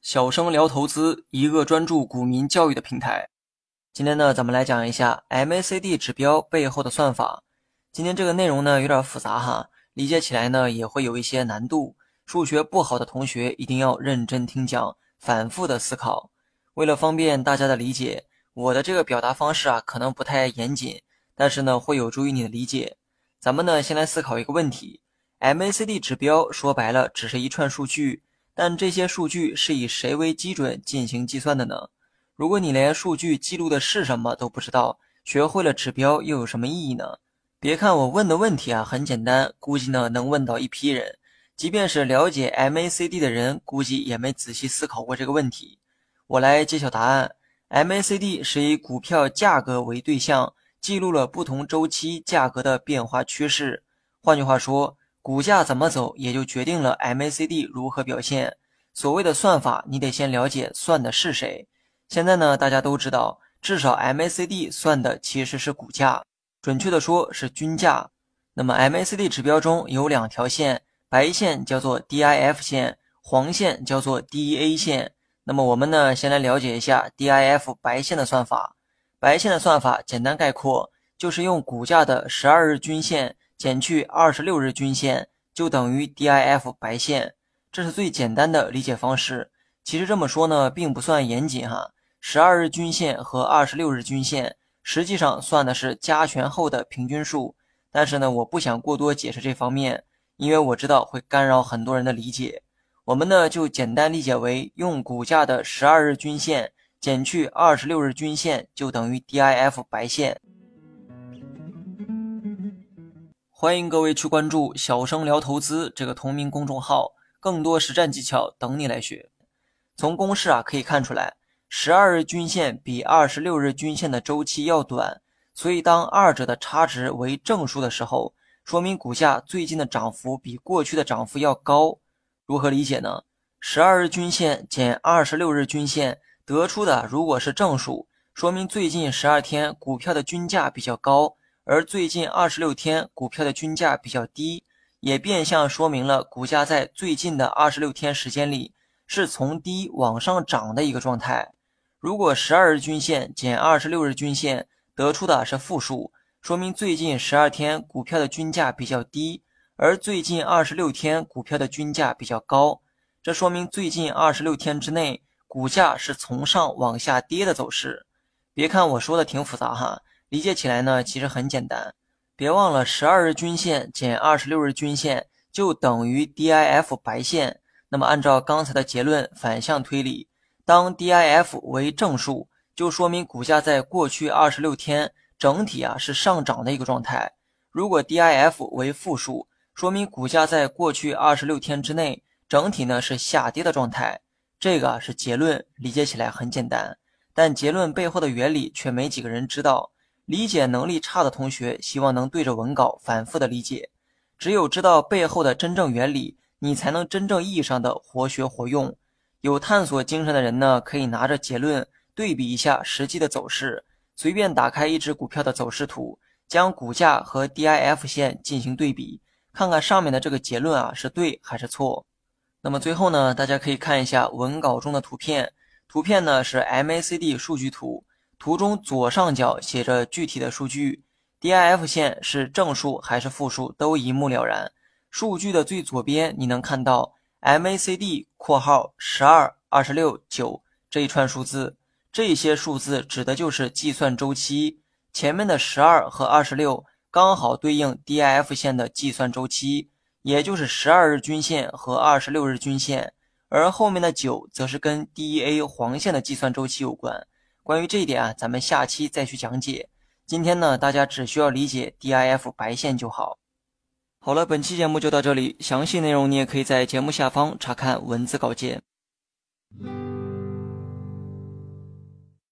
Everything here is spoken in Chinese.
小生聊投资，一个专注股民教育的平台。今天呢，咱们来讲一下 MACD 指标背后的算法。今天这个内容呢有点复杂哈，理解起来呢也会有一些难度。数学不好的同学一定要认真听讲，反复的思考。为了方便大家的理解，我的这个表达方式啊可能不太严谨，但是呢会有助于你的理解。咱们呢先来思考一个问题：MACD 指标说白了只是一串数据，但这些数据是以谁为基准进行计算的呢？如果你连数据记录的是什么都不知道，学会了指标又有什么意义呢？别看我问的问题啊很简单，估计呢能问到一批人。即便是了解 MACD 的人，估计也没仔细思考过这个问题。我来揭晓答案：MACD 是以股票价格为对象，记录了不同周期价格的变化趋势。换句话说，股价怎么走，也就决定了 MACD 如何表现。所谓的算法，你得先了解算的是谁。现在呢，大家都知道，至少 MACD 算的其实是股价，准确的说是均价。那么 MACD 指标中有两条线。白线叫做 DIF 线，黄线叫做 DEA 线。那么我们呢，先来了解一下 DIF 白线的算法。白线的算法简单概括，就是用股价的十二日均线减去二十六日均线，就等于 DIF 白线。这是最简单的理解方式。其实这么说呢，并不算严谨哈。十二日均线和二十六日均线实际上算的是加权后的平均数，但是呢，我不想过多解释这方面。因为我知道会干扰很多人的理解，我们呢就简单理解为用股价的十二日均线减去二十六日均线，就等于 DIF 白线。欢迎各位去关注“小生聊投资”这个同名公众号，更多实战技巧等你来学。从公式啊可以看出来，十二日均线比二十六日均线的周期要短，所以当二者的差值为正数的时候。说明股价最近的涨幅比过去的涨幅要高，如何理解呢？十二日均线减二十六日均线得出的如果是正数，说明最近十二天股票的均价比较高，而最近二十六天股票的均价比较低，也变相说明了股价在最近的二十六天时间里是从低往上涨的一个状态。如果十二日均线减二十六日均线得出的是负数。说明最近十二天股票的均价比较低，而最近二十六天股票的均价比较高。这说明最近二十六天之内股价是从上往下跌的走势。别看我说的挺复杂哈，理解起来呢其实很简单。别忘了十二日均线减二十六日均线就等于 DIF 白线。那么按照刚才的结论反向推理，当 DIF 为正数，就说明股价在过去二十六天。整体啊是上涨的一个状态，如果 DIF 为负数，说明股价在过去二十六天之内整体呢是下跌的状态。这个是结论，理解起来很简单，但结论背后的原理却没几个人知道。理解能力差的同学，希望能对着文稿反复的理解。只有知道背后的真正原理，你才能真正意义上的活学活用。有探索精神的人呢，可以拿着结论对比一下实际的走势。随便打开一只股票的走势图，将股价和 DIF 线进行对比，看看上面的这个结论啊是对还是错。那么最后呢，大家可以看一下文稿中的图片，图片呢是 MACD 数据图，图中左上角写着具体的数据，DIF 线是正数还是负数都一目了然。数据的最左边你能看到 MACD（ 括号十二、二十六、九）这一串数字。这些数字指的就是计算周期，前面的十二和二十六刚好对应 DIF 线的计算周期，也就是十二日均线和二十六日均线，而后面的九则是跟 DEA 黄线的计算周期有关。关于这一点啊，咱们下期再去讲解。今天呢，大家只需要理解 DIF 白线就好。好了，本期节目就到这里，详细内容你也可以在节目下方查看文字稿件。